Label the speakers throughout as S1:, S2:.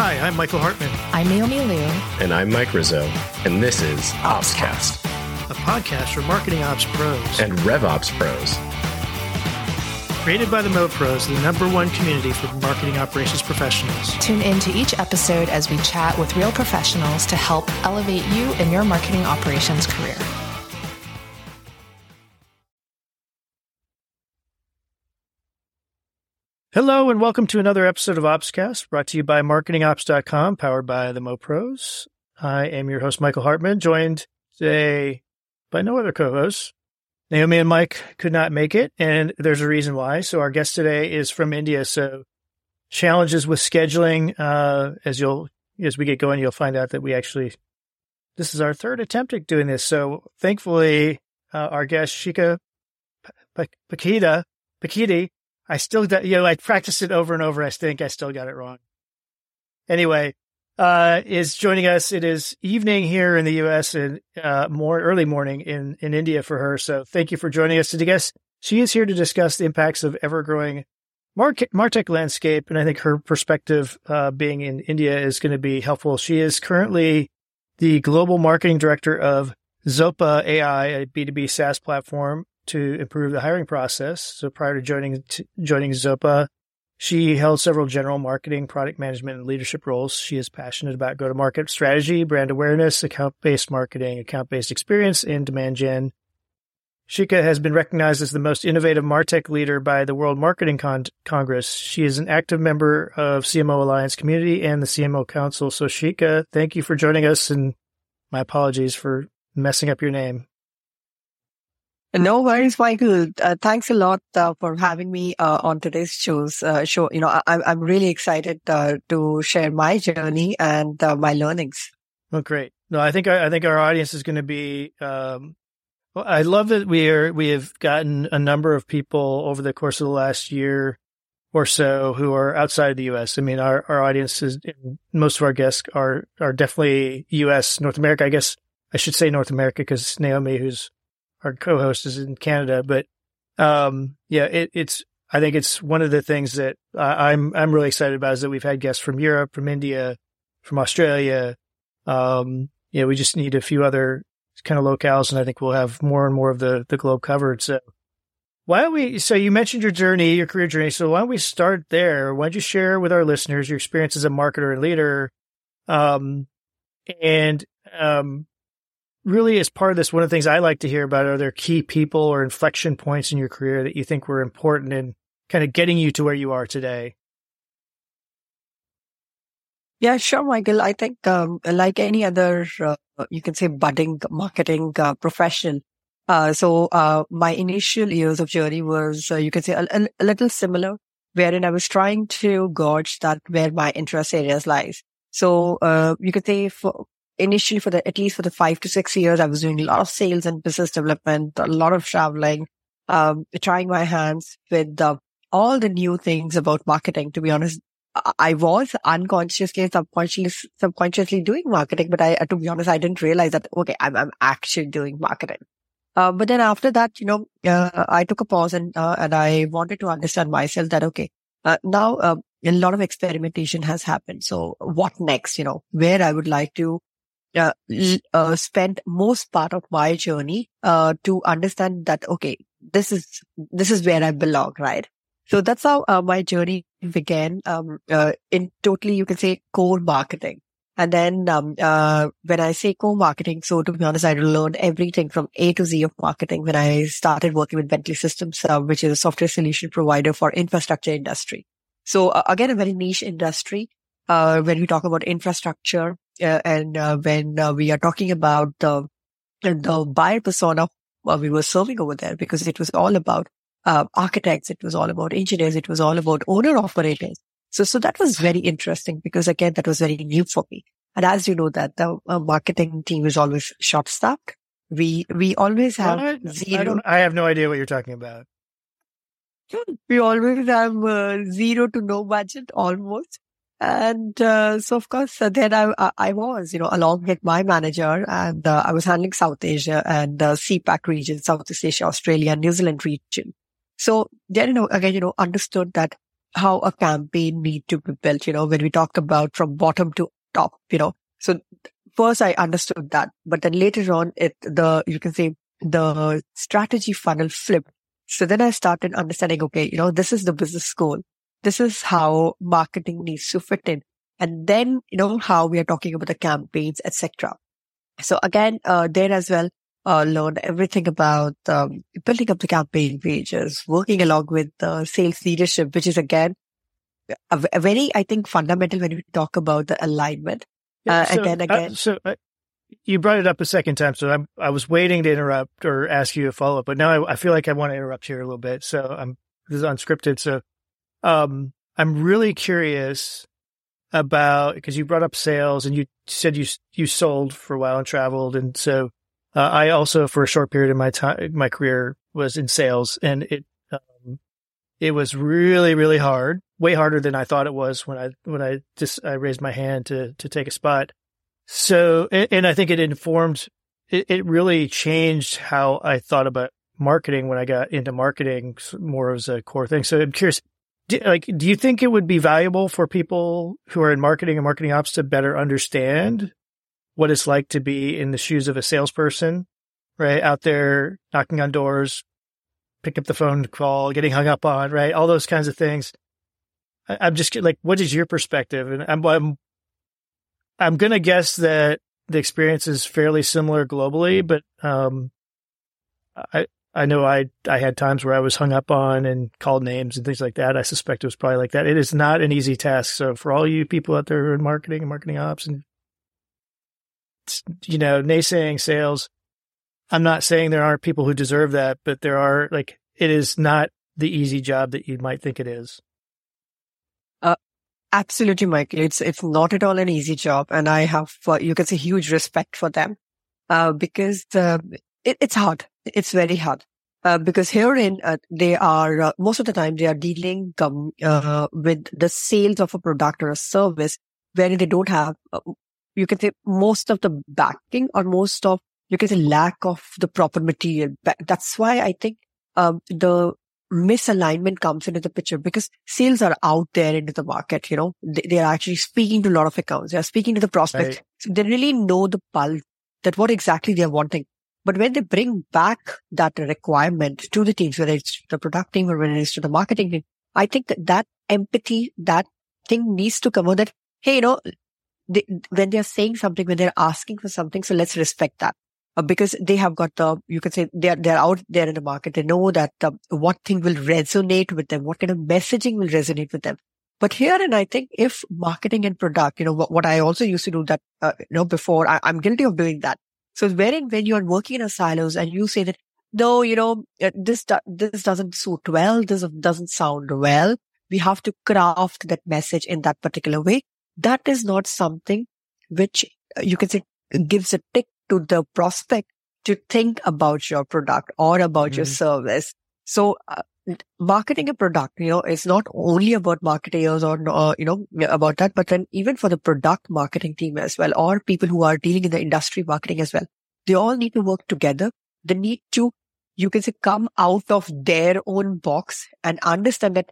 S1: Hi, I'm Michael Hartman,
S2: I'm Naomi Liu.
S3: And I'm Mike Rizzo, and this is OpsCast
S1: a podcast for marketing ops pros
S3: and RevOps pros.
S1: Created by the Mo Pros, the number one community for marketing operations professionals.
S2: Tune into each episode as we chat with real professionals to help elevate you in your marketing operations career.
S1: Hello and welcome to another episode of OpsCast brought to you by marketingops.com, powered by the MoPros. I am your host, Michael Hartman, joined today by no other co-hosts. Naomi and Mike could not make it, and there's a reason why. So our guest today is from India. So challenges with scheduling. Uh, as you'll as we get going, you'll find out that we actually this is our third attempt at doing this. So thankfully, uh, our guest Shika Pakita Pakiti, I still you know I practiced it over and over. I think I still got it wrong. Anyway, uh, is joining us. It is evening here in the U.S. and uh, more early morning in in India for her. So thank you for joining us. To guess she is here to discuss the impacts of ever growing market martech landscape, and I think her perspective, uh, being in India, is going to be helpful. She is currently the global marketing director of Zopa AI, a B two B SaaS platform to improve the hiring process. So prior to joining to joining Zopa, she held several general marketing, product management, and leadership roles. She is passionate about go to market strategy, brand awareness, account based marketing, account based experience, and demand gen. Shika has been recognized as the most innovative MarTech leader by the World Marketing Con- Congress. She is an active member of CMO Alliance community and the CMO Council. So, Shika, thank you for joining us, and my apologies for messing up your name.
S4: No worries, Michael. Uh, thanks a lot uh, for having me uh, on today's shows. Uh, show, you know, I, I'm really excited uh, to share my journey and uh, my learnings.
S1: Well, great. No, I think I think our audience is going to be. Um, well, I love that we are we have gotten a number of people over the course of the last year or so who are outside of the U.S. I mean, our our audience is most of our guests are are definitely U.S. North America. I guess I should say North America because Naomi, who's our co-host is in Canada, but um, yeah, it, it's I think it's one of the things that I'm I'm really excited about is that we've had guests from Europe, from India, from Australia. Um, yeah, we just need a few other kind of locales, and I think we'll have more and more of the the globe covered. So why don't we? So you mentioned your journey, your career journey. So why don't we start there? Why don't you share with our listeners your experience as a marketer and leader? Um, and um, really as part of this, one of the things I like to hear about are there key people or inflection points in your career that you think were important in kind of getting you to where you are today?
S4: Yeah, sure, Michael. I think, um, like any other, uh, you can say budding marketing uh, profession. Uh, so, uh, my initial years of journey was, uh, you can say a, a, little similar, wherein I was trying to gauge that where my interest areas lies. So, uh, you could say for, initially for the, at least for the five to six years, I was doing a lot of sales and business development, a lot of traveling, um, trying my hands with uh, all the new things about marketing. To be honest, I was unconsciously and subconsciously, subconsciously doing marketing, but I, to be honest, I didn't realize that, okay, I'm, I'm actually doing marketing. Uh, but then after that, you know, uh, I took a pause and, uh, and I wanted to understand myself that, okay, uh, now, uh, a lot of experimentation has happened. So what next? You know, where I would like to uh, uh, spent most part of my journey uh, to understand that okay, this is this is where I belong, right? So that's how uh, my journey began. Um, uh, in totally, you can say core marketing. And then um, uh, when I say core marketing, so to be honest, I learned everything from A to Z of marketing when I started working with Bentley Systems, which is a software solution provider for infrastructure industry. So again, a very niche industry. when we talk about infrastructure, and uh, when uh, we are talking about the the buyer persona we were serving over there, because it was all about architects, it was all about engineers, it was all about owner operators. So, so that was very interesting because again, that was very new for me. And as you know, that the uh, marketing team is always short staffed. We, we always have
S1: what? zero. I, I, have no idea what you're talking about.
S4: We always have uh, zero to no budget almost. And uh, so, of course, uh, then I, I was, you know, along with my manager, and uh, I was handling South Asia and uh, CPAC region, Southeast Asia, Australia, New Zealand region. So then, you know, again, you know, understood that how a campaign need to be built, you know, when we talk about from bottom to top, you know. So first I understood that, but then later on it, the, you can say the strategy funnel flipped. So then I started understanding, okay, you know, this is the business goal. This is how marketing needs to fit in. And then, you know, how we are talking about the campaigns, etc. So again, uh, there as well, uh, learned everything about um, building up the campaign pages, working along with the sales leadership, which is again a, a very, I think, fundamental when we talk about the alignment.
S1: Yeah,
S4: uh,
S1: so,
S4: and then again,
S1: uh, so uh, you brought it up a second time, so I'm, I was waiting to interrupt or ask you a follow up, but now I, I, feel like I want to interrupt here a little bit. So I'm this is unscripted. So um, I'm really curious about because you brought up sales and you said you you sold for a while and traveled, and so uh, I also for a short period of my time my career was in sales, and it um, it was really really hard, way harder than I thought it was when I when I just I raised my hand to to take a spot. So and, and I think it informed it, it really changed how I thought about marketing when I got into marketing more as a core thing. So I'm curious, do, like, do you think it would be valuable for people who are in marketing and marketing ops to better understand what it's like to be in the shoes of a salesperson, right? Out there knocking on doors, pick up the phone call, getting hung up on, right? All those kinds of things. I, am just like, what is your perspective? And I'm, I'm, I'm going to guess that the experience is fairly similar globally, but, um, I, I know I I had times where I was hung up on and called names and things like that. I suspect it was probably like that. It is not an easy task. So for all you people out there in marketing and marketing ops and you know naysaying sales, I'm not saying there aren't people who deserve that, but there are like it is not the easy job that you might think it is.
S4: Uh, absolutely, Michael. It's it's not at all an easy job, and I have uh, you can say huge respect for them uh, because uh, it, it's hard. It's very hard. Uh, because herein uh, they are uh, most of the time they are dealing um, uh, with the sales of a product or a service where they don't have uh, you can say most of the backing or most of you can say lack of the proper material. That's why i think um, the misalignment comes into the picture because sales are out there into the market you know. They, they are actually speaking to a lot of accounts. They are speaking to the prospect right. so they really know the pulse that what exactly they are wanting but when they bring back that requirement to the teams, whether it's the product team or whether it's to the marketing team, I think that that empathy, that thing needs to come out that, hey, you know, they, when they're saying something, when they're asking for something, so let's respect that. Uh, because they have got the, you can say they're, they're out there in the market. They know that uh, what thing will resonate with them, what kind of messaging will resonate with them. But here, and I think if marketing and product, you know, what, what I also used to do that, uh, you know, before I, I'm guilty of doing that. So wherein when you are working in a silos and you say that, no, you know, uh, this, this doesn't suit well. This doesn't sound well. We have to craft that message in that particular way. That is not something which uh, you can say gives a tick to the prospect to think about your product or about mm-hmm. your service. So uh, marketing a product, you know, is not only about marketers or, uh, you know, about that, but then even for the product marketing team as well, or people who are dealing in the industry marketing as well, they all need to work together. They need to, you can say, come out of their own box and understand that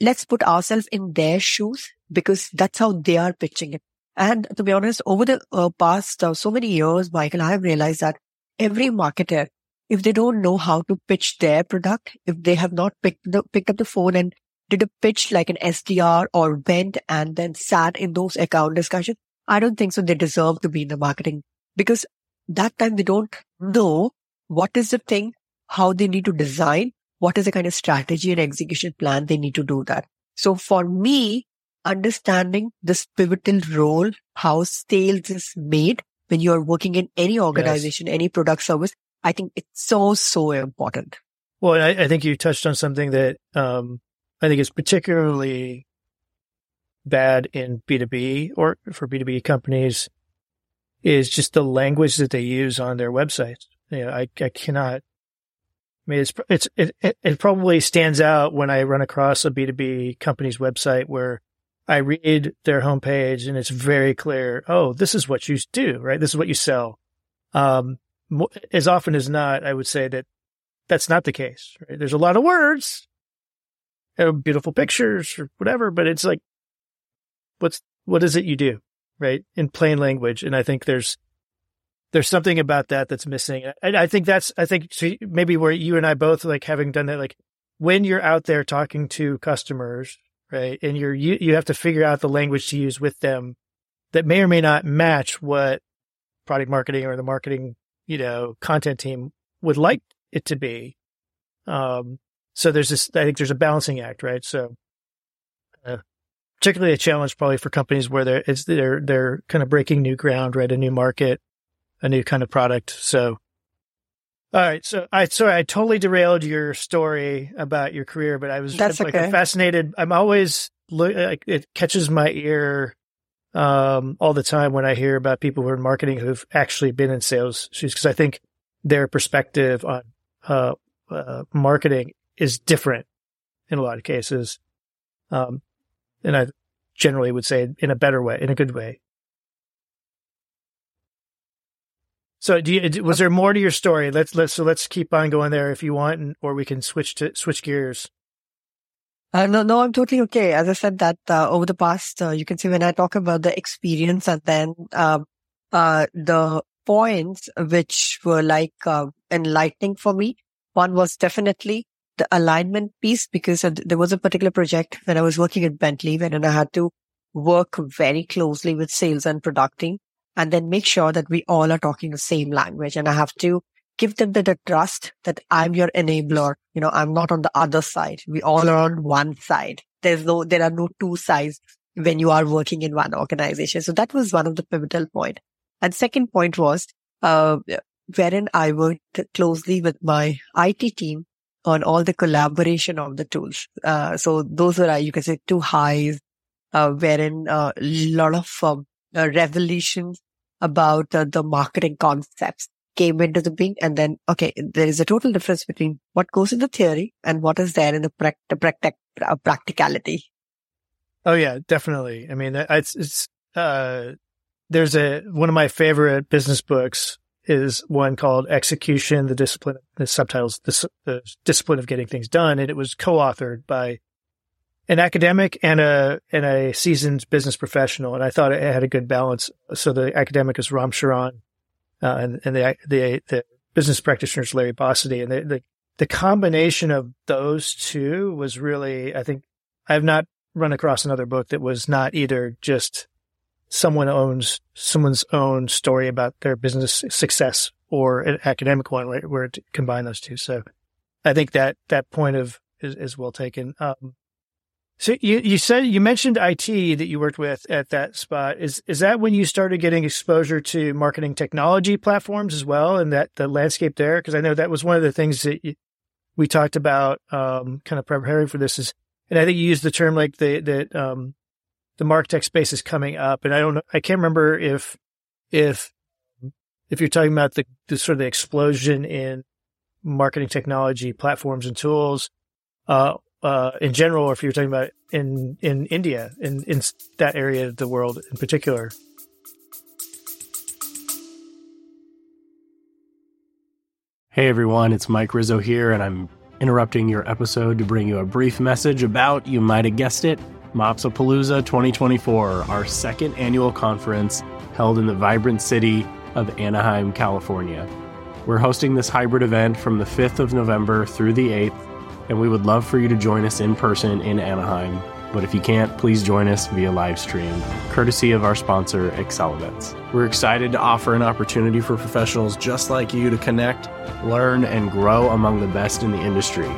S4: let's put ourselves in their shoes because that's how they are pitching it. And to be honest, over the uh, past uh, so many years, Michael, I have realized that every marketer if they don't know how to pitch their product, if they have not picked the, picked up the phone and did a pitch like an SDR or went and then sat in those account discussions, I don't think so. They deserve to be in the marketing because that time they don't know what is the thing, how they need to design, what is the kind of strategy and execution plan they need to do that. So for me, understanding this pivotal role, how sales is made when you are working in any organization, yes. any product service, I think it's so, so important.
S1: Well, I, I think you touched on something that um, I think is particularly bad in B2B or for B2B companies is just the language that they use on their websites. You know, I, I cannot, I mean, it's, it's, it, it probably stands out when I run across a B2B company's website where I read their homepage and it's very clear. Oh, this is what you do, right? This is what you sell. Um, as often as not, I would say that that's not the case. Right? There's a lot of words, beautiful pictures or whatever, but it's like, what's, what is it you do? Right. In plain language. And I think there's, there's something about that that's missing. And I think that's, I think maybe where you and I both like having done that, like when you're out there talking to customers, right. And you're, you, you have to figure out the language to use with them that may or may not match what product marketing or the marketing, you know, content team would like it to be. Um, so there's this, I think there's a balancing act, right? So, uh, particularly a challenge probably for companies where they're, it's, they're, they're kind of breaking new ground, right? A new market, a new kind of product. So, all right. So I, sorry, I totally derailed your story about your career, but I was
S4: That's
S1: like
S4: okay.
S1: fascinated. I'm always, look like, it catches my ear um, all the time when I hear about people who are in marketing who've actually been in sales shoes because I think their perspective on uh, uh, marketing is different in a lot of cases, um, and I generally would say in a better way, in a good way. So, do you, was there more to your story? Let's let's so let's keep on going there if you want, and, or we can switch to switch gears.
S4: Uh, no, no, I'm totally okay. As I said that uh, over the past, uh, you can see when I talk about the experience and then um, uh, the points which were like uh, enlightening for me. One was definitely the alignment piece because there was a particular project when I was working at Bentley when I had to work very closely with sales and producting and then make sure that we all are talking the same language. And I have to give them the, the, trust that I'm your enabler. You know, I'm not on the other side. We all are on one side. There's no, there are no two sides when you are working in one organization. So that was one of the pivotal point. And second point was, uh, wherein I worked closely with my IT team on all the collaboration of the tools. Uh, so those were, you can say two highs, uh, wherein a uh, lot of um, uh, revelations about uh, the marketing concepts came into the being and then okay there is a total difference between what goes in the theory and what is there in the, pract- uh, practicality.
S1: Oh yeah definitely. I mean it's it's uh there's a one of my favorite business books is one called execution the discipline the subtitles the, the discipline of getting things done and it was co-authored by an academic and a and a seasoned business professional and i thought it had a good balance. So the academic is ram charan uh, and, and the, the, the business practitioners, Larry Bossidy, and the, the, the combination of those two was really, I think, I have not run across another book that was not either just someone owns someone's own story about their business success or an academic one where, where to combine those two. So I think that that point of is, is well taken. Um, so you, you said you mentioned IT that you worked with at that spot. Is is that when you started getting exposure to marketing technology platforms as well, and that the landscape there? Because I know that was one of the things that you, we talked about, um, kind of preparing for this. Is and I think you used the term like the that um, the martech space is coming up, and I don't I can't remember if if if you're talking about the, the sort of the explosion in marketing technology platforms and tools. Uh, uh, in general, or if you're talking about in in India, in in that area of the world in particular.
S5: Hey everyone, it's Mike Rizzo here, and I'm interrupting your episode to bring you a brief message about, you might have guessed it, MOps-Apalooza 2024, our second annual conference held in the vibrant city of Anaheim, California. We're hosting this hybrid event from the 5th of November through the 8th and we would love for you to join us in person in Anaheim. But if you can't, please join us via live stream, courtesy of our sponsor, Excel Events. We're excited to offer an opportunity for professionals just like you to connect, learn, and grow among the best in the industry.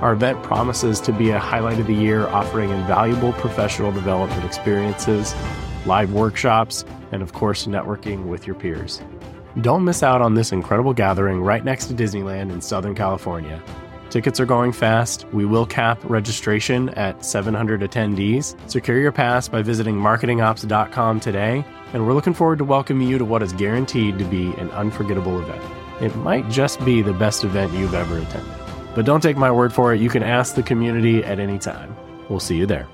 S5: Our event promises to be a highlight of the year, offering invaluable professional development experiences, live workshops, and of course, networking with your peers. Don't miss out on this incredible gathering right next to Disneyland in Southern California. Tickets are going fast. We will cap registration at 700 attendees. Secure your pass by visiting marketingops.com today, and we're looking forward to welcoming you to what is guaranteed to be an unforgettable event. It might just be the best event you've ever attended. But don't take my word for it, you can ask the community at any time. We'll see you there.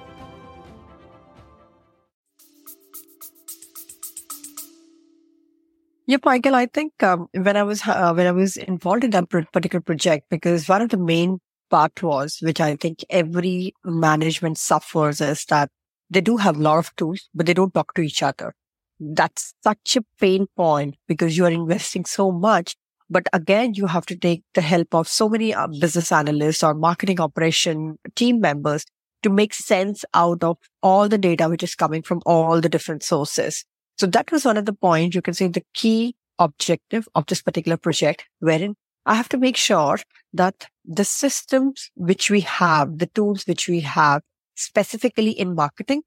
S4: Yeah, Michael, I think um, when I was uh, when I was involved in that particular project, because one of the main part was, which I think every management suffers is that they do have a lot of tools, but they don't talk to each other. That's such a pain point because you are investing so much. But again, you have to take the help of so many uh, business analysts or marketing operation team members to make sense out of all the data which is coming from all the different sources. So that was one of the points. You can say the key objective of this particular project, wherein I have to make sure that the systems which we have, the tools which we have specifically in marketing,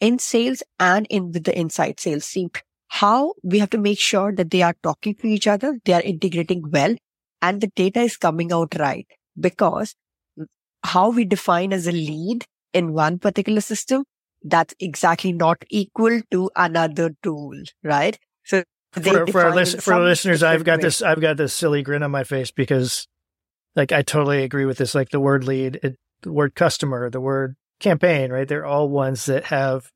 S4: in sales and in with the inside sales team, how we have to make sure that they are talking to each other, they are integrating well and the data is coming out right. Because mm, how we define as a lead in one particular system, that's exactly not equal to another tool, right? So
S1: for, for our, list, for our listeners, I've got way. this, I've got this silly grin on my face because like I totally agree with this. Like the word lead, it, the word customer, the word campaign, right? They're all ones that have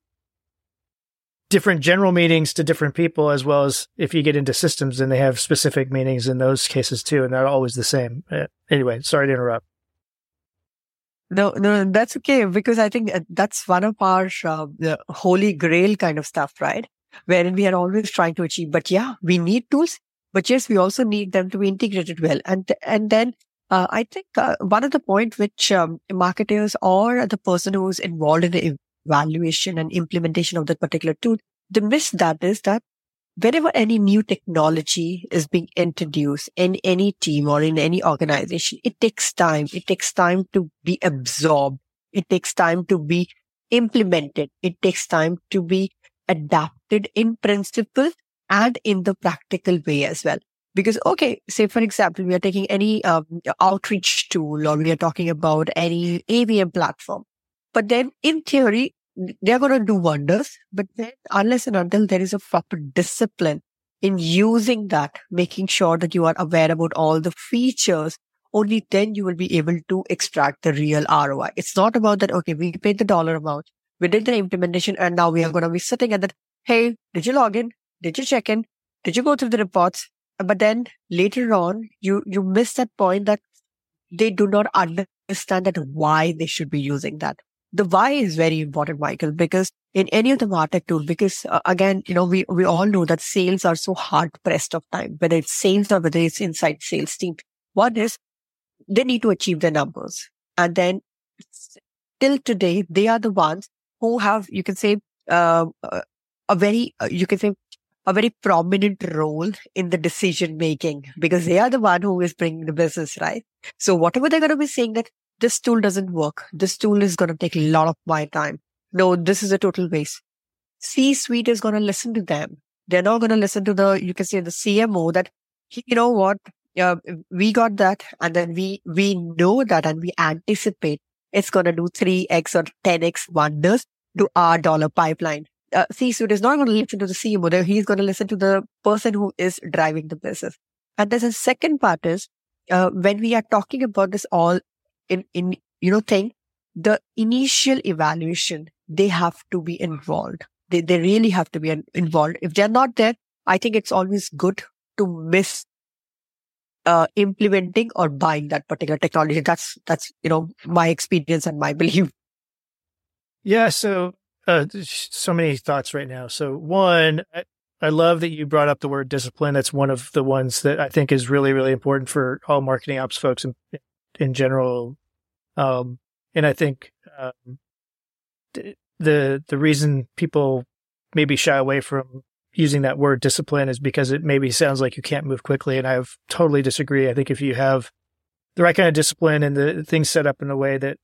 S1: different general meanings to different people, as well as if you get into systems, then they have specific meanings in those cases too, and they're always the same. Uh, anyway, sorry to interrupt.
S4: No, no, that's okay because I think uh, that's one of our uh, holy grail kind of stuff, right? Wherein we are always trying to achieve. But yeah, we need tools, but yes, we also need them to be integrated well. And and then uh, I think uh, one of the point which um, marketers or the person who is involved in the evaluation and implementation of that particular tool, the miss that is that whenever any new technology is being introduced in any team or in any organization, it takes time. It takes time to be absorbed. It takes time to be implemented. It takes time to be adapted in principle and in the practical way as well. Because, okay, say for example, we are taking any um, outreach tool or we are talking about any ABM platform. But then in theory, they're going to do wonders. But then unless and until there is a proper discipline in using that, making sure that you are aware about all the features, only then you will be able to extract the real ROI. It's not about that, okay, we paid the dollar amount, we did the implementation, and now we are going to be sitting at that, hey, did you log in? Did you check in? Did you go through the reports? But then later on, you, you miss that point that they do not understand that why they should be using that. The why is very important, Michael, because in any of the market tool, because uh, again, you know, we, we all know that sales are so hard pressed of time, whether it's sales or whether it's inside sales team. One is they need to achieve their numbers. And then till today, they are the ones who have, you can say, uh, a very, uh, you can say, a very prominent role in the decision making because they are the one who is bringing the business, right? So whatever they're going to be saying that this tool doesn't work. This tool is going to take a lot of my time. No, this is a total waste. C suite is going to listen to them. They're not going to listen to the, you can say the CMO that, you know what? Uh, we got that and then we, we know that and we anticipate it's going to do 3x or 10x wonders to our dollar pipeline uh, C-suite is not going to listen to the CMO. He's going to listen to the person who is driving the business. And there's a second part is uh, when we are talking about this all in in you know thing, the initial evaluation they have to be involved. They they really have to be involved. If they're not there, I think it's always good to miss uh, implementing or buying that particular technology. That's that's you know my experience and my belief.
S1: Yeah. So uh, so many thoughts right now. So one, I, I love that you brought up the word discipline. That's one of the ones that I think is really, really important for all marketing ops folks in, in general. Um, and I think, um, the, the reason people maybe shy away from using that word discipline is because it maybe sounds like you can't move quickly. And I totally disagree. I think if you have the right kind of discipline and the things set up in a way that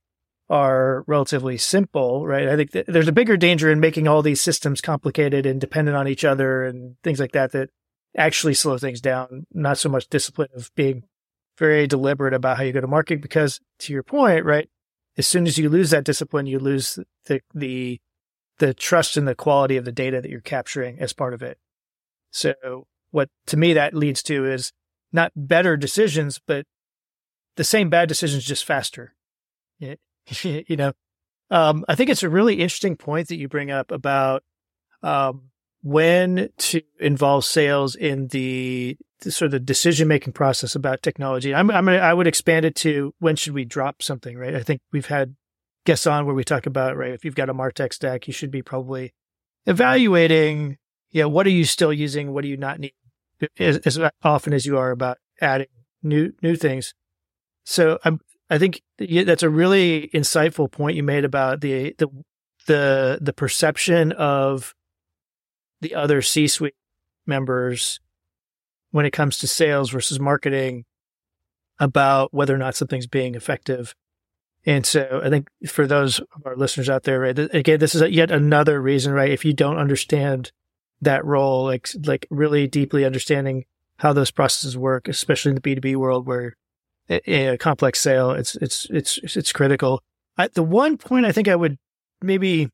S1: are relatively simple, right? I think there's a bigger danger in making all these systems complicated and dependent on each other and things like that that actually slow things down. Not so much discipline of being very deliberate about how you go to market because to your point, right? As soon as you lose that discipline, you lose the, the, the trust in the quality of the data that you're capturing as part of it. So what to me that leads to is not better decisions, but the same bad decisions just faster. you know, um, I think it's a really interesting point that you bring up about um, when to involve sales in the, the sort of the decision making process about technology. I'm, I'm I would expand it to when should we drop something, right? I think we've had guests on where we talk about, right, if you've got a Martech stack, you should be probably evaluating, yeah, what are you still using? What do you not need as, as often as you are about adding new, new things. So I'm, I think that's a really insightful point you made about the, the, the, the perception of the other C suite members when it comes to sales versus marketing about whether or not something's being effective. And so I think for those of our listeners out there, right, again, this is yet another reason, right? If you don't understand that role, like, like really deeply understanding how those processes work, especially in the B2B world where a, a complex sale, it's, it's, it's, it's critical. I, the one point I think I would maybe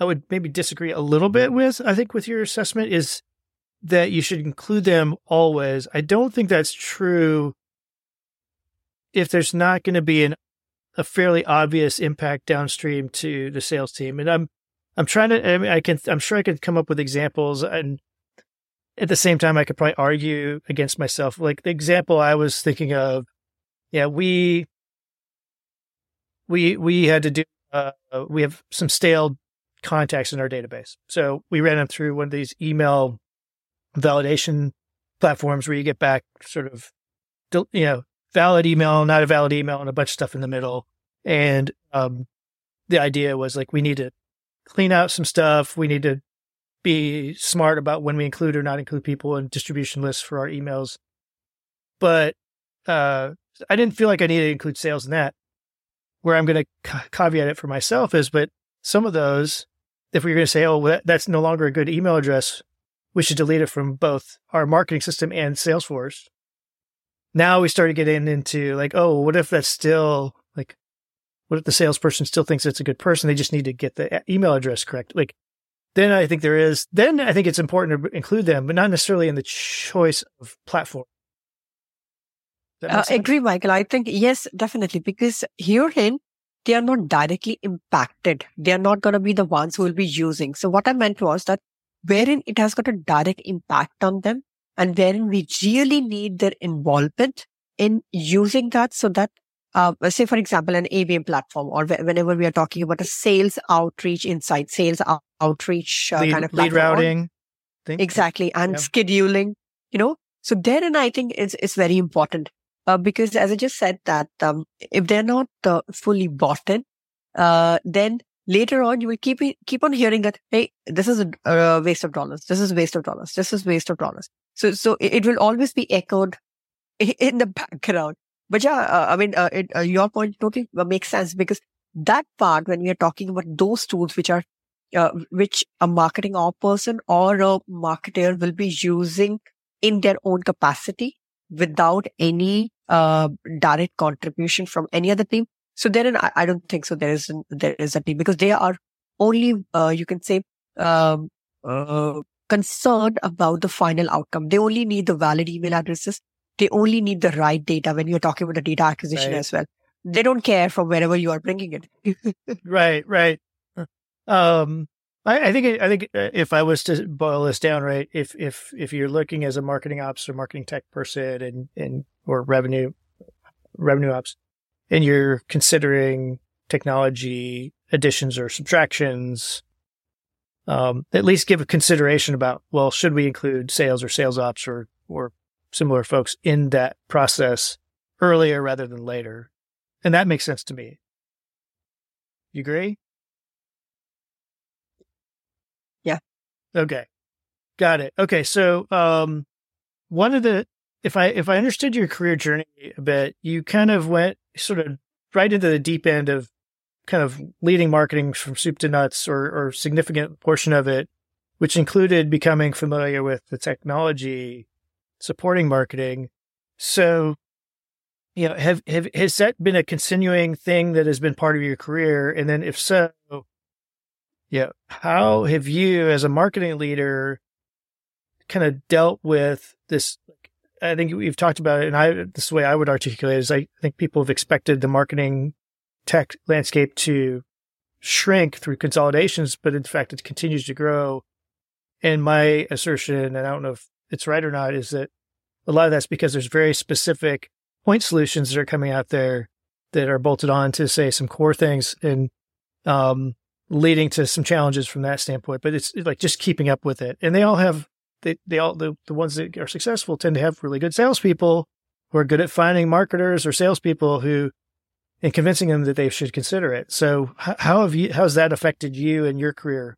S1: I would maybe disagree a little bit with, I think, with your assessment is that you should include them always. I don't think that's true if there's not going to be an, a fairly obvious impact downstream to the sales team. And I'm, I'm trying to, I mean, I can, I'm sure I could come up with examples and at the same time, I could probably argue against myself. Like the example I was thinking of, yeah, we, we, we had to do, uh, we have some stale contacts in our database. So we ran them through one of these email validation platforms where you get back sort of, you know, valid email, not a valid email, and a bunch of stuff in the middle. And um, the idea was like, we need to clean out some stuff. We need to be smart about when we include or not include people in distribution lists for our emails. But uh, I didn't feel like I needed to include sales in that. Where I'm going to ca- caveat it for myself is, but some of those, if we are going to say, oh, that's no longer a good email address, we should delete it from both our marketing system and Salesforce. Now we started getting into like, oh, what if that's still like, what if the salesperson still thinks it's a good person? They just need to get the email address correct. Like, then I think there is, then I think it's important to include them, but not necessarily in the choice of platform.
S4: Uh, agree, Michael. I think, yes, definitely, because herein, they are not directly impacted. They are not going to be the ones who will be using. So what I meant was that wherein it has got a direct impact on them and wherein we really need their involvement in using that so that uh, say for example an ABM platform or whenever we are talking about a sales outreach inside sales out- outreach uh,
S1: lead,
S4: kind of
S1: lead routing
S4: thing. exactly and yeah. scheduling you know so therein I think it's, it's very important uh, because as I just said that um, if they're not uh, fully bought in, uh, then later on you will keep keep on hearing that hey, this is a, a, waste of dollars. This is waste of dollars. This is waste of dollars. So so it, will always be echoed in the background. But yeah, uh, I mean, uh, it, uh, your point totally makes sense because that part when we are talking about those tools which are which a marketing person or a marketer will be using in their own capacity without any uh, direct contribution from any other team. So then I, I don't think so. There is there is a team because they are only uh, you can say um, uh, concerned about the final outcome. They only need the valid email addresses. They only need the right data when you're talking about the data acquisition right. as well. They don't care from wherever you are bringing it.
S1: right, right. Um, I, I think I think uh, if I was to boil this down, right, if if if you're looking as a marketing ops or marketing tech person and and or revenue revenue ops, and you're considering technology additions or subtractions, um, at least give a consideration about well, should we include sales or sales ops or or similar folks in that process earlier rather than later, and that makes sense to me. You agree? Okay. Got it. Okay. So, um, one of the, if I, if I understood your career journey a bit, you kind of went sort of right into the deep end of kind of leading marketing from soup to nuts or, or significant portion of it, which included becoming familiar with the technology supporting marketing. So, you know, have, have, has that been a continuing thing that has been part of your career? And then if so, yeah. How have you, as a marketing leader, kind of dealt with this? I think we've talked about it, and I this way I would articulate it is I think people have expected the marketing tech landscape to shrink through consolidations, but in fact, it continues to grow. And my assertion, and I don't know if it's right or not, is that a lot of that's because there's very specific point solutions that are coming out there that are bolted on to say some core things and um, leading to some challenges from that standpoint. But it's like just keeping up with it. And they all have they they all the, the ones that are successful tend to have really good salespeople who are good at finding marketers or salespeople who and convincing them that they should consider it. So how have you, how's that affected you and your career?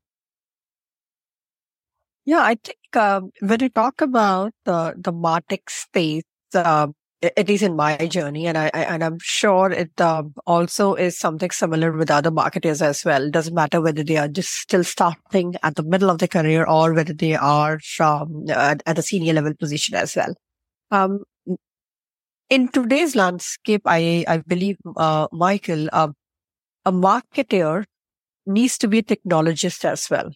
S4: Yeah, I think um, when you talk about the the Martech space, uh, at least in my journey, and I, I and I'm sure it uh, also is something similar with other marketers as well. It doesn't matter whether they are just still starting at the middle of their career or whether they are um, at, at a senior level position as well. Um, in today's landscape, I, I believe, uh, Michael, uh, a marketer needs to be a technologist as well.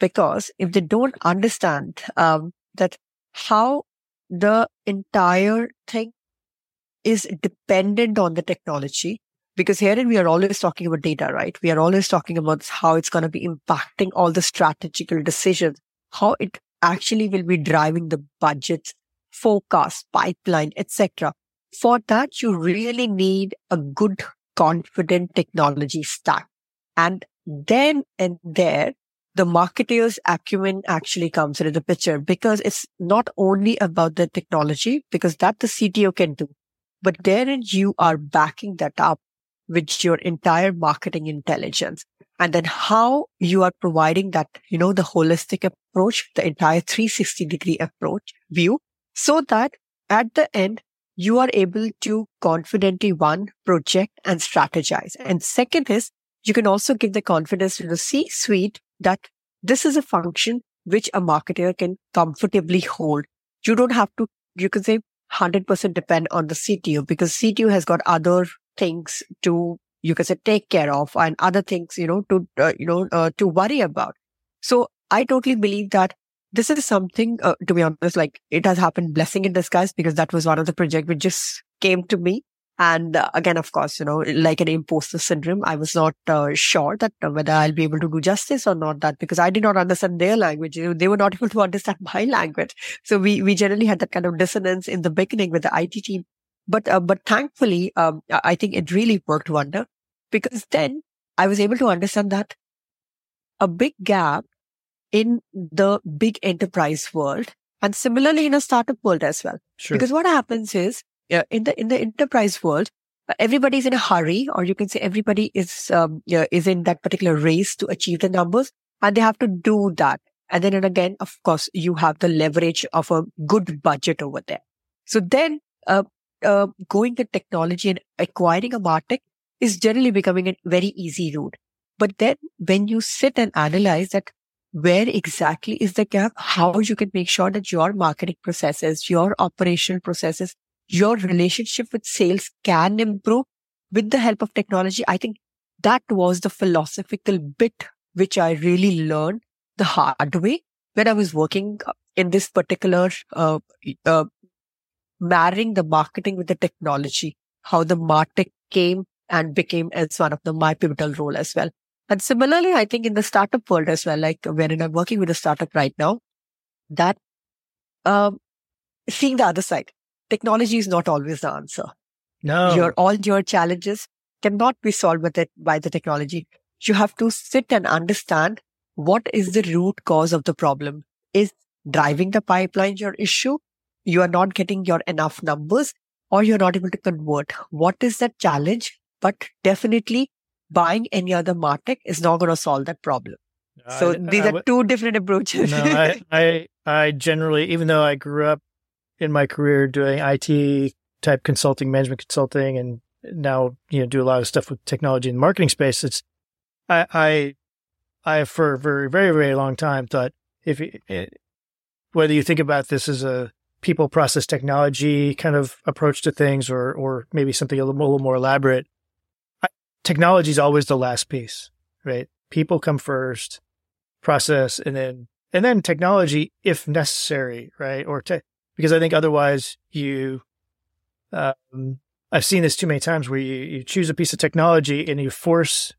S4: Because if they don't understand, um, that how the entire thing is dependent on the technology, because herein we are always talking about data, right? We are always talking about how it's going to be impacting all the strategical decisions, how it actually will be driving the budgets, forecast, pipeline, etc for that, you really need a good, confident technology stack. And then and there, the marketer's acumen actually comes into the picture because it's not only about the technology, because that the CTO can do, but therein you are backing that up with your entire marketing intelligence. And then how you are providing that, you know, the holistic approach, the entire 360 degree approach view so that at the end, you are able to confidently one project and strategize. And second is you can also give the confidence to the C suite that this is a function which a marketer can comfortably hold. You don't have to, you can say 100% depend on the CTO because CTO has got other things to, you can say take care of and other things, you know, to, uh, you know, uh, to worry about. So I totally believe that this is something, uh, to be honest, like it has happened blessing in disguise because that was one of the projects which just came to me. And uh, again, of course, you know, like an imposter syndrome, I was not uh, sure that uh, whether I'll be able to do justice or not that because I did not understand their language. You know, they were not able to understand my language. So we, we generally had that kind of dissonance in the beginning with the IT team. But, uh, but thankfully, um, I think it really worked wonder because then I was able to understand that a big gap in the big enterprise world and similarly in a startup world as well.
S1: Sure.
S4: Because what happens is in the in the enterprise world, uh, everybody's in a hurry, or you can say everybody is um, is in that particular race to achieve the numbers, and they have to do that. And then and again, of course, you have the leverage of a good budget over there. So then, uh, uh, going the technology and acquiring a martech is generally becoming a very easy route. But then when you sit and analyze that where exactly is the gap, how you can make sure that your marketing processes, your operational processes, your relationship with sales can improve with the help of technology. I think that was the philosophical bit which I really learned the hard way when I was working in this particular, uh, uh, marrying the marketing with the technology, how the martech came and became as one of the my pivotal role as well. And similarly, I think in the startup world as well, like wherein I'm working with a startup right now, that um, seeing the other side, technology is not always the answer.
S1: No,
S4: your all your challenges cannot be solved with it by the technology. You have to sit and understand what is the root cause of the problem. Is driving the pipeline your issue? You are not getting your enough numbers, or you're not able to convert. What is that challenge? But definitely buying any other martech is not going to solve that problem. So I, these I, are two different approaches.
S1: no, I, I, I generally, even though I grew up in my career doing IT type consulting, management consulting, and now you know do a lot of stuff with technology and marketing space. It's I I I for a very very very long time thought if it, eh, whether you think about this as a people process technology kind of approach to things or or maybe something a little, a little more elaborate, technology is always the last piece, right? People come first, process, and then and then technology if necessary, right? Or te- because I think otherwise you, um, I've seen this too many times where you, you choose a piece of technology and you force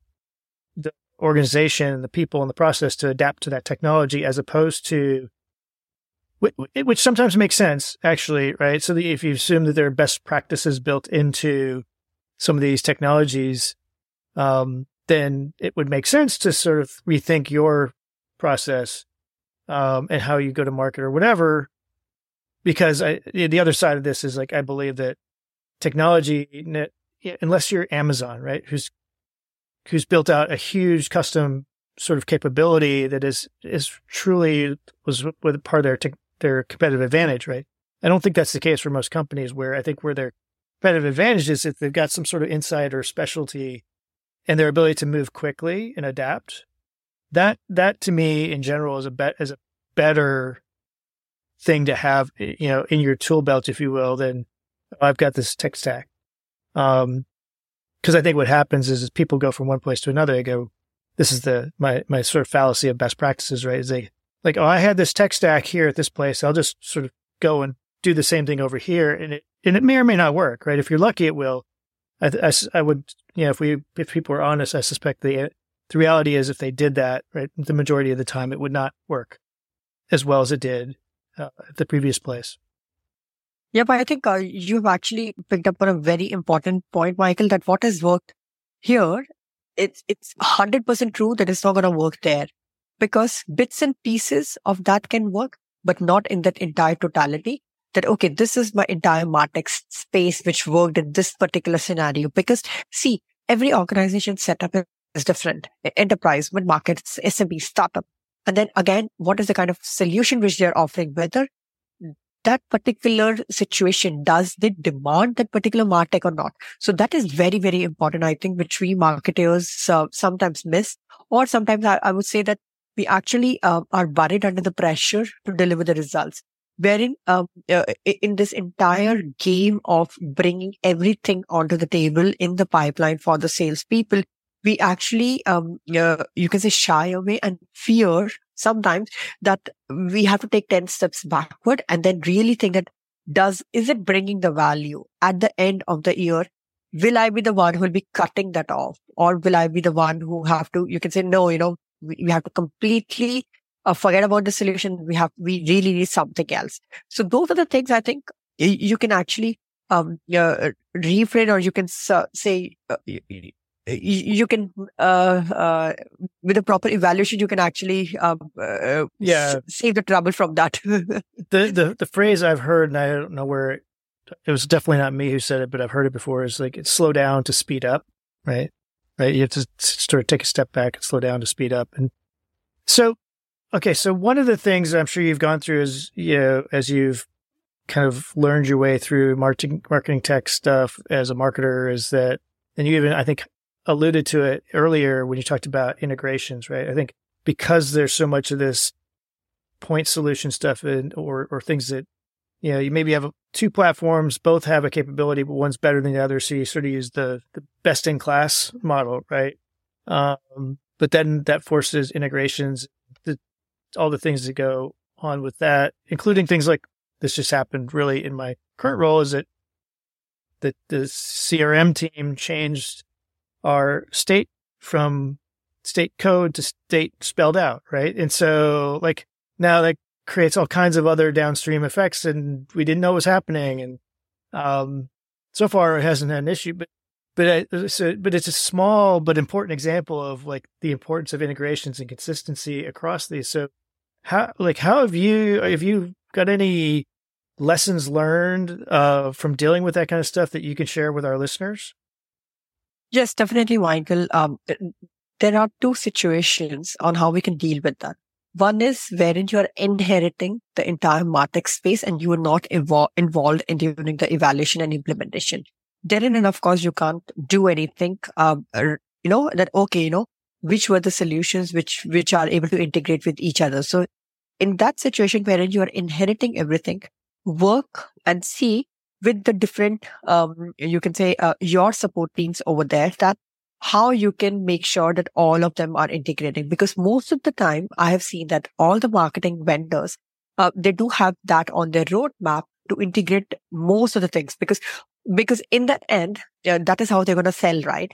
S1: the organization and the people and the process to adapt to that technology as opposed to which sometimes makes sense actually right? So if you assume that there are best practices built into some of these technologies um, then it would make sense to sort of rethink your process um, and how you go to market or whatever because I, the other side of this is like i believe that technology unless you're amazon right who's who's built out a huge custom sort of capability that is is truly was with part of their te- their competitive advantage, right? I don't think that's the case for most companies. Where I think where their competitive advantage is if they've got some sort of insight or specialty, and their ability to move quickly and adapt. That that to me in general is a bet is a better thing to have, you know, in your tool belt, if you will, then oh, I've got this tech stack. Um, because I think what happens is, is people go from one place to another. They go, this is the my my sort of fallacy of best practices, right? Is they like, oh, I had this tech stack here at this place. I'll just sort of go and do the same thing over here, and it and it may or may not work, right? If you're lucky, it will. I I, I would, you know, if we if people are honest, I suspect the the reality is if they did that, right, the majority of the time, it would not work as well as it did uh, the previous place.
S4: Yeah, but I think uh, you've actually picked up on a very important point, Michael, that what has worked here, it's, it's 100% true that it's not going to work there because bits and pieces of that can work, but not in that entire totality that, okay, this is my entire Martech space, which worked in this particular scenario. Because see, every organization setup is different. Enterprise, mid-market, SMB, startup. And then again, what is the kind of solution which they're offering? Whether that particular situation, does they demand that particular MarTech or not? So that is very, very important, I think, which we marketers uh, sometimes miss. Or sometimes I, I, would say that we actually uh, are buried under the pressure to deliver the results. Wherein um, uh, in this entire game of bringing everything onto the table in the pipeline for the salespeople, we actually, um, uh, you can say shy away and fear sometimes that we have to take 10 steps backward and then really think that does, is it bringing the value at the end of the year? Will I be the one who will be cutting that off or will I be the one who have to, you can say, no, you know, we, we have to completely uh, forget about the solution. We have, we really need something else. So those are the things I think you, can actually um, uh, refrain or you can uh, say uh, you can uh, uh, with a proper evaluation you can actually um, uh, yeah. save the trouble from that.
S1: The, the the phrase i've heard and i don't know where it, it was definitely not me who said it but i've heard it before is like it's slow down to speed up right? Right? You have to sort of take a step back and slow down to speed up. And so okay so one of the things i'm sure you've gone through is you know as you've kind of learned your way through marketing marketing tech stuff as a marketer is that and you even i think alluded to it earlier when you talked about integrations, right? I think because there's so much of this point solution stuff and or or things that you know you maybe have two platforms both have a capability but one's better than the other so you sort of use the the best in class model right um, but then that forces integrations the, all the things that go on with that including things like this just happened really in my current role is that that the crm team changed our state from state code to state spelled out, right? And so like now that creates all kinds of other downstream effects and we didn't know what was happening. And, um, so far it hasn't had an issue, but, but, uh, so, but it's a small but important example of like the importance of integrations and consistency across these. So how, like, how have you, have you got any lessons learned, uh, from dealing with that kind of stuff that you can share with our listeners?
S4: Yes, definitely, Michael. Um, there are two situations on how we can deal with that. One is wherein you are inheriting the entire Martech space and you are not involved in during the evaluation and implementation. Therein, and of course, you can't do anything. Um, you know that okay, you know which were the solutions which which are able to integrate with each other. So, in that situation wherein you are inheriting everything, work and see with the different, um, you can say, uh, your support teams over there that how you can make sure that all of them are integrating because most of the time I have seen that all the marketing vendors, uh, they do have that on their roadmap to integrate most of the things because, because in the end, uh, that is how they're going to sell, right?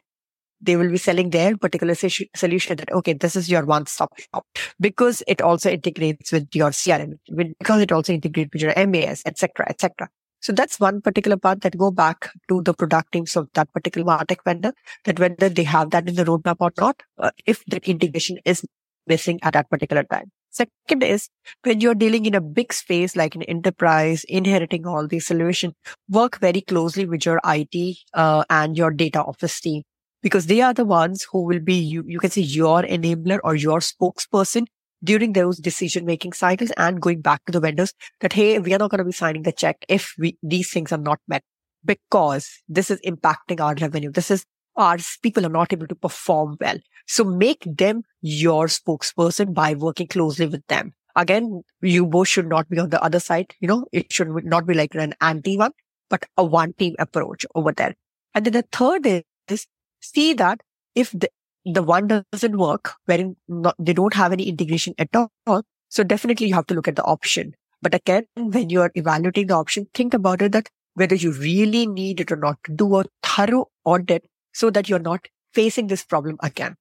S4: they will be selling their particular solution that, okay, this is your one stop shop because it also integrates with your CRM, because it also integrates with your MAS, etc., etc. So that's one particular part that go back to the product teams of that particular MarTech vendor, that whether they have that in the roadmap or not, uh, if that integration is missing at that particular time. Second is when you're dealing in a big space like an enterprise, inheriting all these solutions, work very closely with your IT uh, and your data office team because they are the ones who will be you, you can say your enabler or your spokesperson during those decision making cycles and going back to the vendors that, Hey, we are not going to be signing the check if we, these things are not met because this is impacting our revenue. This is our people are not able to perform well. So make them your spokesperson by working closely with them. Again, you both should not be on the other side. You know, it should not be like an anti one, but a one team approach over there. And then the third is see that if the, the one doesn't work, wherein not, they don't have any integration at all. So definitely you have to look at the option. But again, when you are evaluating the option, think about it that whether you really need it or not, do a thorough audit so that you're not facing this problem again.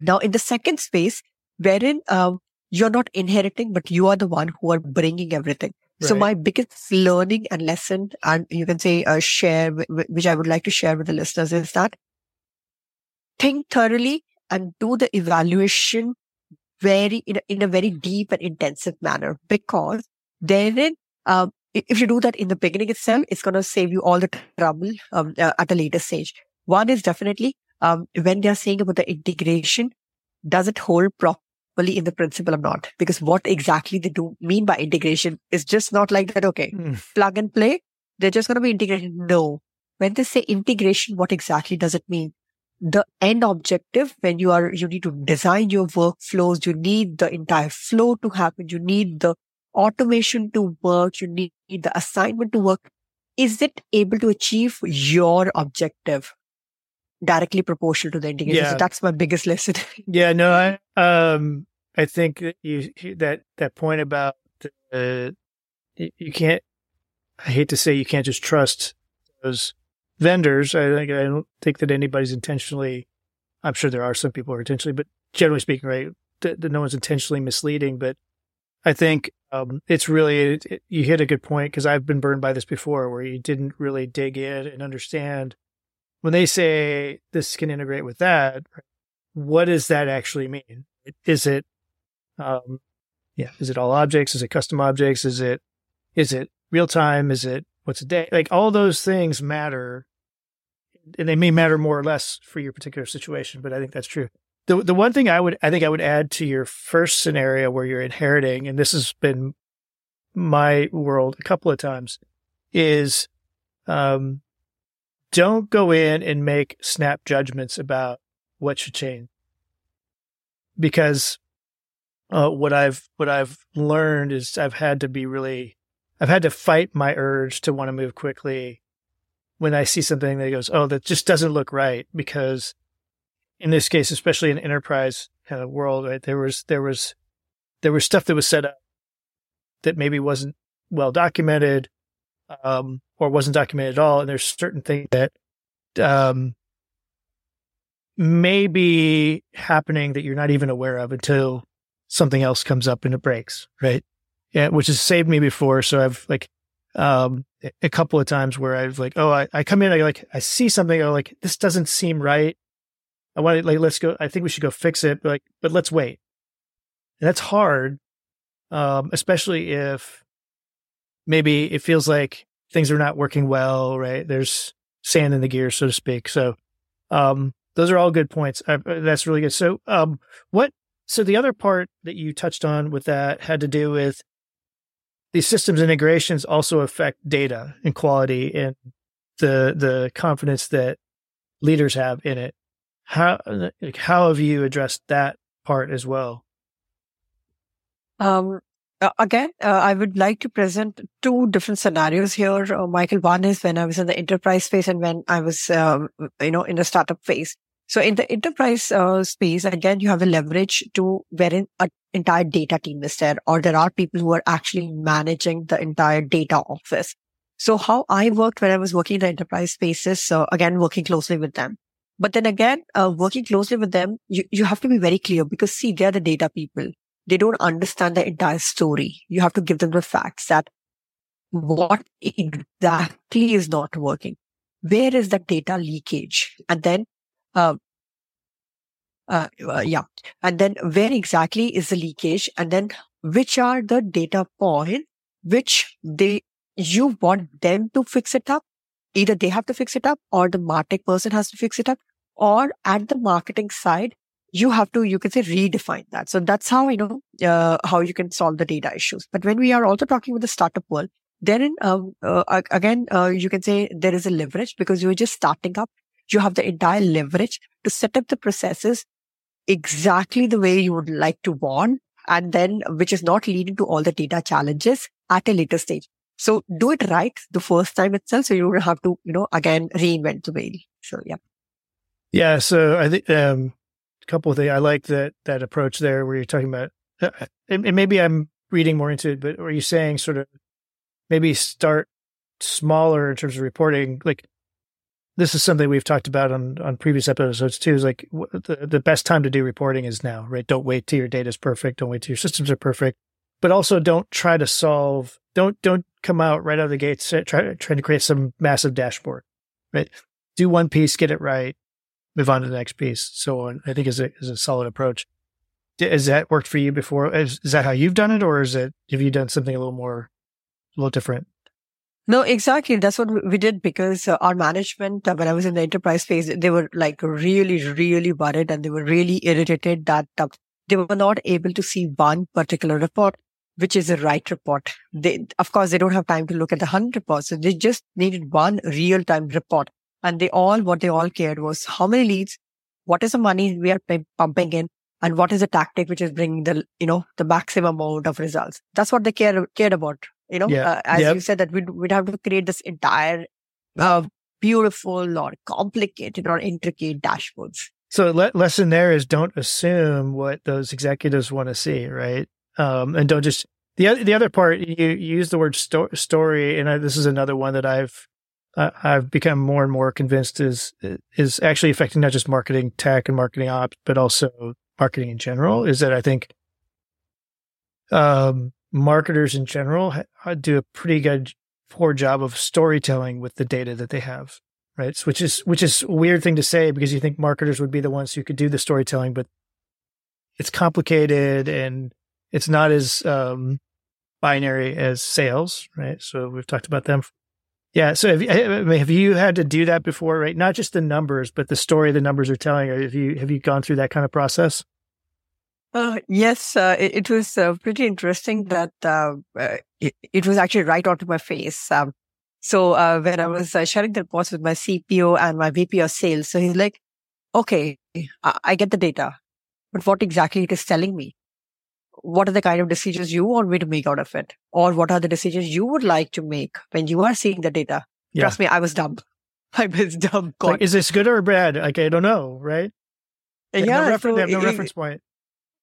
S4: Now, in the second space, wherein um, you're not inheriting, but you are the one who are bringing everything. Right. So my biggest learning and lesson, and you can say a share, which I would like to share with the listeners is that think thoroughly and do the evaluation very in a, in a very deep and intensive manner because then um, if you do that in the beginning itself, it's going to save you all the trouble um, uh, at a later stage. One is definitely um, when they're saying about the integration, does it hold properly in the principle or not? Because what exactly they do mean by integration is just not like that. Okay, mm. plug and play. They're just going to be integrated. No. When they say integration, what exactly does it mean? The end objective when you are you need to design your workflows you need the entire flow to happen you need the automation to work you need the assignment to work is it able to achieve your objective directly proportional to the integration yeah. so that's my biggest lesson
S1: yeah no i um i think you that that point about uh, you can't i hate to say you can't just trust those vendors. I think I don't think that anybody's intentionally. I'm sure there are some people who are intentionally, but generally speaking, right, that, that no one's intentionally misleading. But I think um, it's really it, it, you hit a good point because I've been burned by this before, where you didn't really dig in and understand when they say this can integrate with that. What does that actually mean? Is it, um, yeah, is it all objects? Is it custom objects? Is it, is it real time? Is it what's a day? Like all those things matter and they may matter more or less for your particular situation, but I think that's true. The the one thing I would I think I would add to your first scenario where you're inheriting, and this has been my world a couple of times, is um, don't go in and make snap judgments about what should change. Because uh, what I've what I've learned is I've had to be really I've had to fight my urge to want to move quickly when I see something that goes, oh, that just doesn't look right because in this case, especially in enterprise kind of world, right, there was, there was, there was stuff that was set up that maybe wasn't well documented, um, or wasn't documented at all. And there's certain things that, um, may be happening that you're not even aware of until something else comes up and it breaks, right? Yeah, which has saved me before. So I've like um, a couple of times where I've like, oh, I, I come in, I like, I see something, I'm like, this doesn't seem right. I want to like, let's go. I think we should go fix it. But like, but let's wait. And that's hard, um, especially if maybe it feels like things are not working well, right? There's sand in the gear, so to speak. So, um, those are all good points. Uh, that's really good. So, um, what? So the other part that you touched on with that had to do with these systems integrations also affect data and quality and the the confidence that leaders have in it. How like, how have you addressed that part as well?
S4: Um, again, uh, I would like to present two different scenarios here, uh, Michael. One is when I was in the enterprise phase and when I was, um, you know, in the startup phase. So in the enterprise uh, space, again, you have a leverage to wherein an entire data team is there, or there are people who are actually managing the entire data office. So how I worked when I was working in the enterprise spaces, so again, working closely with them. But then again, uh, working closely with them, you, you have to be very clear because see, they're the data people. They don't understand the entire story. You have to give them the facts that what exactly is not working. Where is that data leakage? And then, uh, uh, uh, yeah. And then where exactly is the leakage? And then which are the data points which they, you want them to fix it up? Either they have to fix it up or the marketing person has to fix it up or at the marketing side, you have to, you can say redefine that. So that's how, you know, uh, how you can solve the data issues. But when we are also talking with the startup world, then um, uh, again, uh, you can say there is a leverage because you're just starting up. You have the entire leverage to set up the processes exactly the way you would like to want. And then, which is not leading to all the data challenges at a later stage. So do it right the first time itself. So you don't have to, you know, again, reinvent the wheel. So yeah.
S1: Yeah. So I think, um, a couple of things. I like that, that approach there where you're talking about, uh, and maybe I'm reading more into it, but are you saying sort of maybe start smaller in terms of reporting? Like this is something we've talked about on, on previous episodes too, is like the, the best time to do reporting is now, right? Don't wait till your data is perfect. Don't wait till your systems are perfect, but also don't try to solve, don't, don't come out right out of the gates, try, trying to create some massive dashboard, right? Do one piece, get it right, move on to the next piece. So on, I think is a, is a solid approach. Has that worked for you before? Is, is that how you've done it? Or is it, have you done something a little more, a little different?
S4: No, exactly. That's what we did because uh, our management, uh, when I was in the enterprise phase, they were like really, really worried and they were really irritated that uh, they were not able to see one particular report, which is the right report. They, of course, they don't have time to look at the hundred reports. So they just needed one real time report and they all, what they all cared was how many leads, what is the money we are pumping in, and what is the tactic which is bringing the, you know, the maximum amount of results. That's what they care, cared about. You know, yeah. uh, as yep. you said that we'd, we'd have to create this entire, uh, beautiful or complicated or intricate dashboards.
S1: So le- lesson there is don't assume what those executives want to see, right? Um, and don't just the other the other part you, you use the word sto- story, and I, this is another one that I've uh, I've become more and more convinced is is actually affecting not just marketing tech and marketing ops, but also marketing in general. Is that I think um, marketers in general do a pretty good poor job of storytelling with the data that they have, right? So, which is which is a weird thing to say because you think marketers would be the ones who could do the storytelling, but it's complicated and it's not as um, binary as sales, right? So we've talked about them yeah. So have have you had to do that before, right? Not just the numbers, but the story the numbers are telling. Have you have you gone through that kind of process?
S4: Uh, yes, uh, it, it, was uh, pretty interesting that uh, uh, it, it, was actually right onto my face. Um, so uh, when I was sharing the reports with my CPO and my VP of sales, so he's like, "Okay, I, I get the data, but what exactly it is telling me? what are the kind of decisions you want me to make out of it? Or what are the decisions you would like to make when you are seeing the data? Yeah. Trust me, I was dumb. I was dumb.
S1: Like, is this good or bad? Like, I don't know, right?
S4: yeah.
S1: No refer- so they have no it, reference point.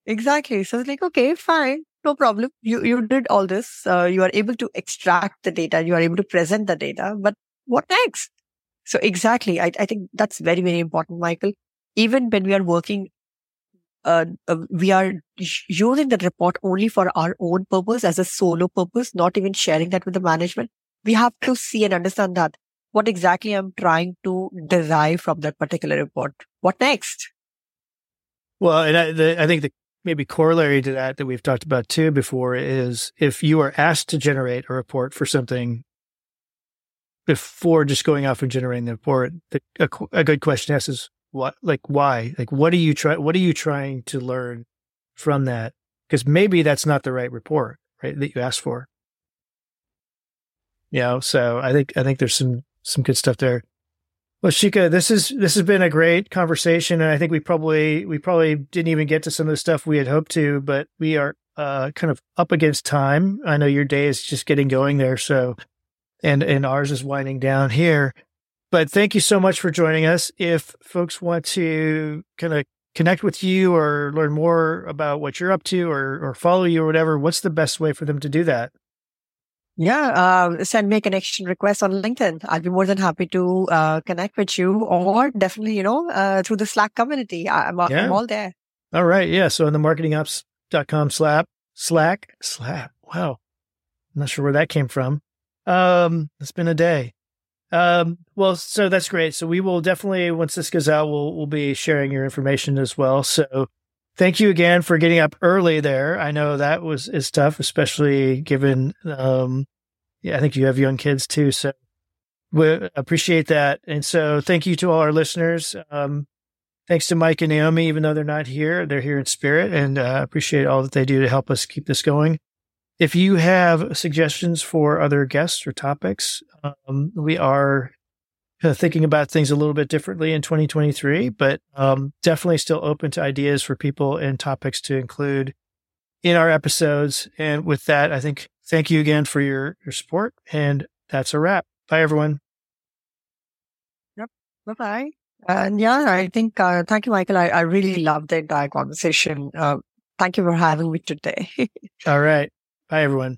S4: Exactly. So it's like, okay, fine. No problem. You, you did all this. Uh, you are able to extract the data. You are able to present the data, but what next? So exactly. I, I think that's very, very important, Michael. Even when we are working uh, uh, we are using the report only for our own purpose as a solo purpose, not even sharing that with the management. We have to see and understand that what exactly I'm trying to derive from that particular report. What next?
S1: Well, and I, the, I think the maybe corollary to that that we've talked about too before is if you are asked to generate a report for something before just going off and generating the report, the, a, a good question to ask is what like why? Like what are you try what are you trying to learn from that? Because maybe that's not the right report right that you asked for. You know so i think i think there's some some good stuff there well shikha this is this has been a great conversation and i think we probably we probably didn't even get to some of the stuff we had hoped to but we are uh kind of up against time i know your day is just getting going there so and and ours is winding down here but thank you so much for joining us. If folks want to kind of connect with you or learn more about what you're up to or, or follow you or whatever, what's the best way for them to do that?
S4: Yeah, uh, send me a connection request on LinkedIn. I'll be more than happy to uh, connect with you, or definitely, you know, uh, through the Slack community. I, am
S1: Yeah.
S4: I'm all there.
S1: All right. Yeah. So on the marketingops.com slap, Slack, slap. Wow. I'm not sure where that came from. Um, it's been a day. Um, well, so that's great. So we will definitely, once this goes out, we'll, we'll be sharing your information as well. So thank you again for getting up early there. I know that was, is tough, especially given, um, yeah, I think you have young kids too. So we appreciate that. And so thank you to all our listeners. Um, thanks to Mike and Naomi, even though they're not here, they're here in spirit and uh, appreciate all that they do to help us keep this going. If you have suggestions for other guests or topics, um, we are uh, thinking about things a little bit differently in 2023, but um, definitely still open to ideas for people and topics to include in our episodes. And with that, I think thank you again for your, your support. And that's a wrap. Bye, everyone. Yep.
S4: Bye bye. And yeah, I think, uh, thank you, Michael. I, I really loved the entire conversation. Uh, thank you for having me today.
S1: All right. Bye, everyone.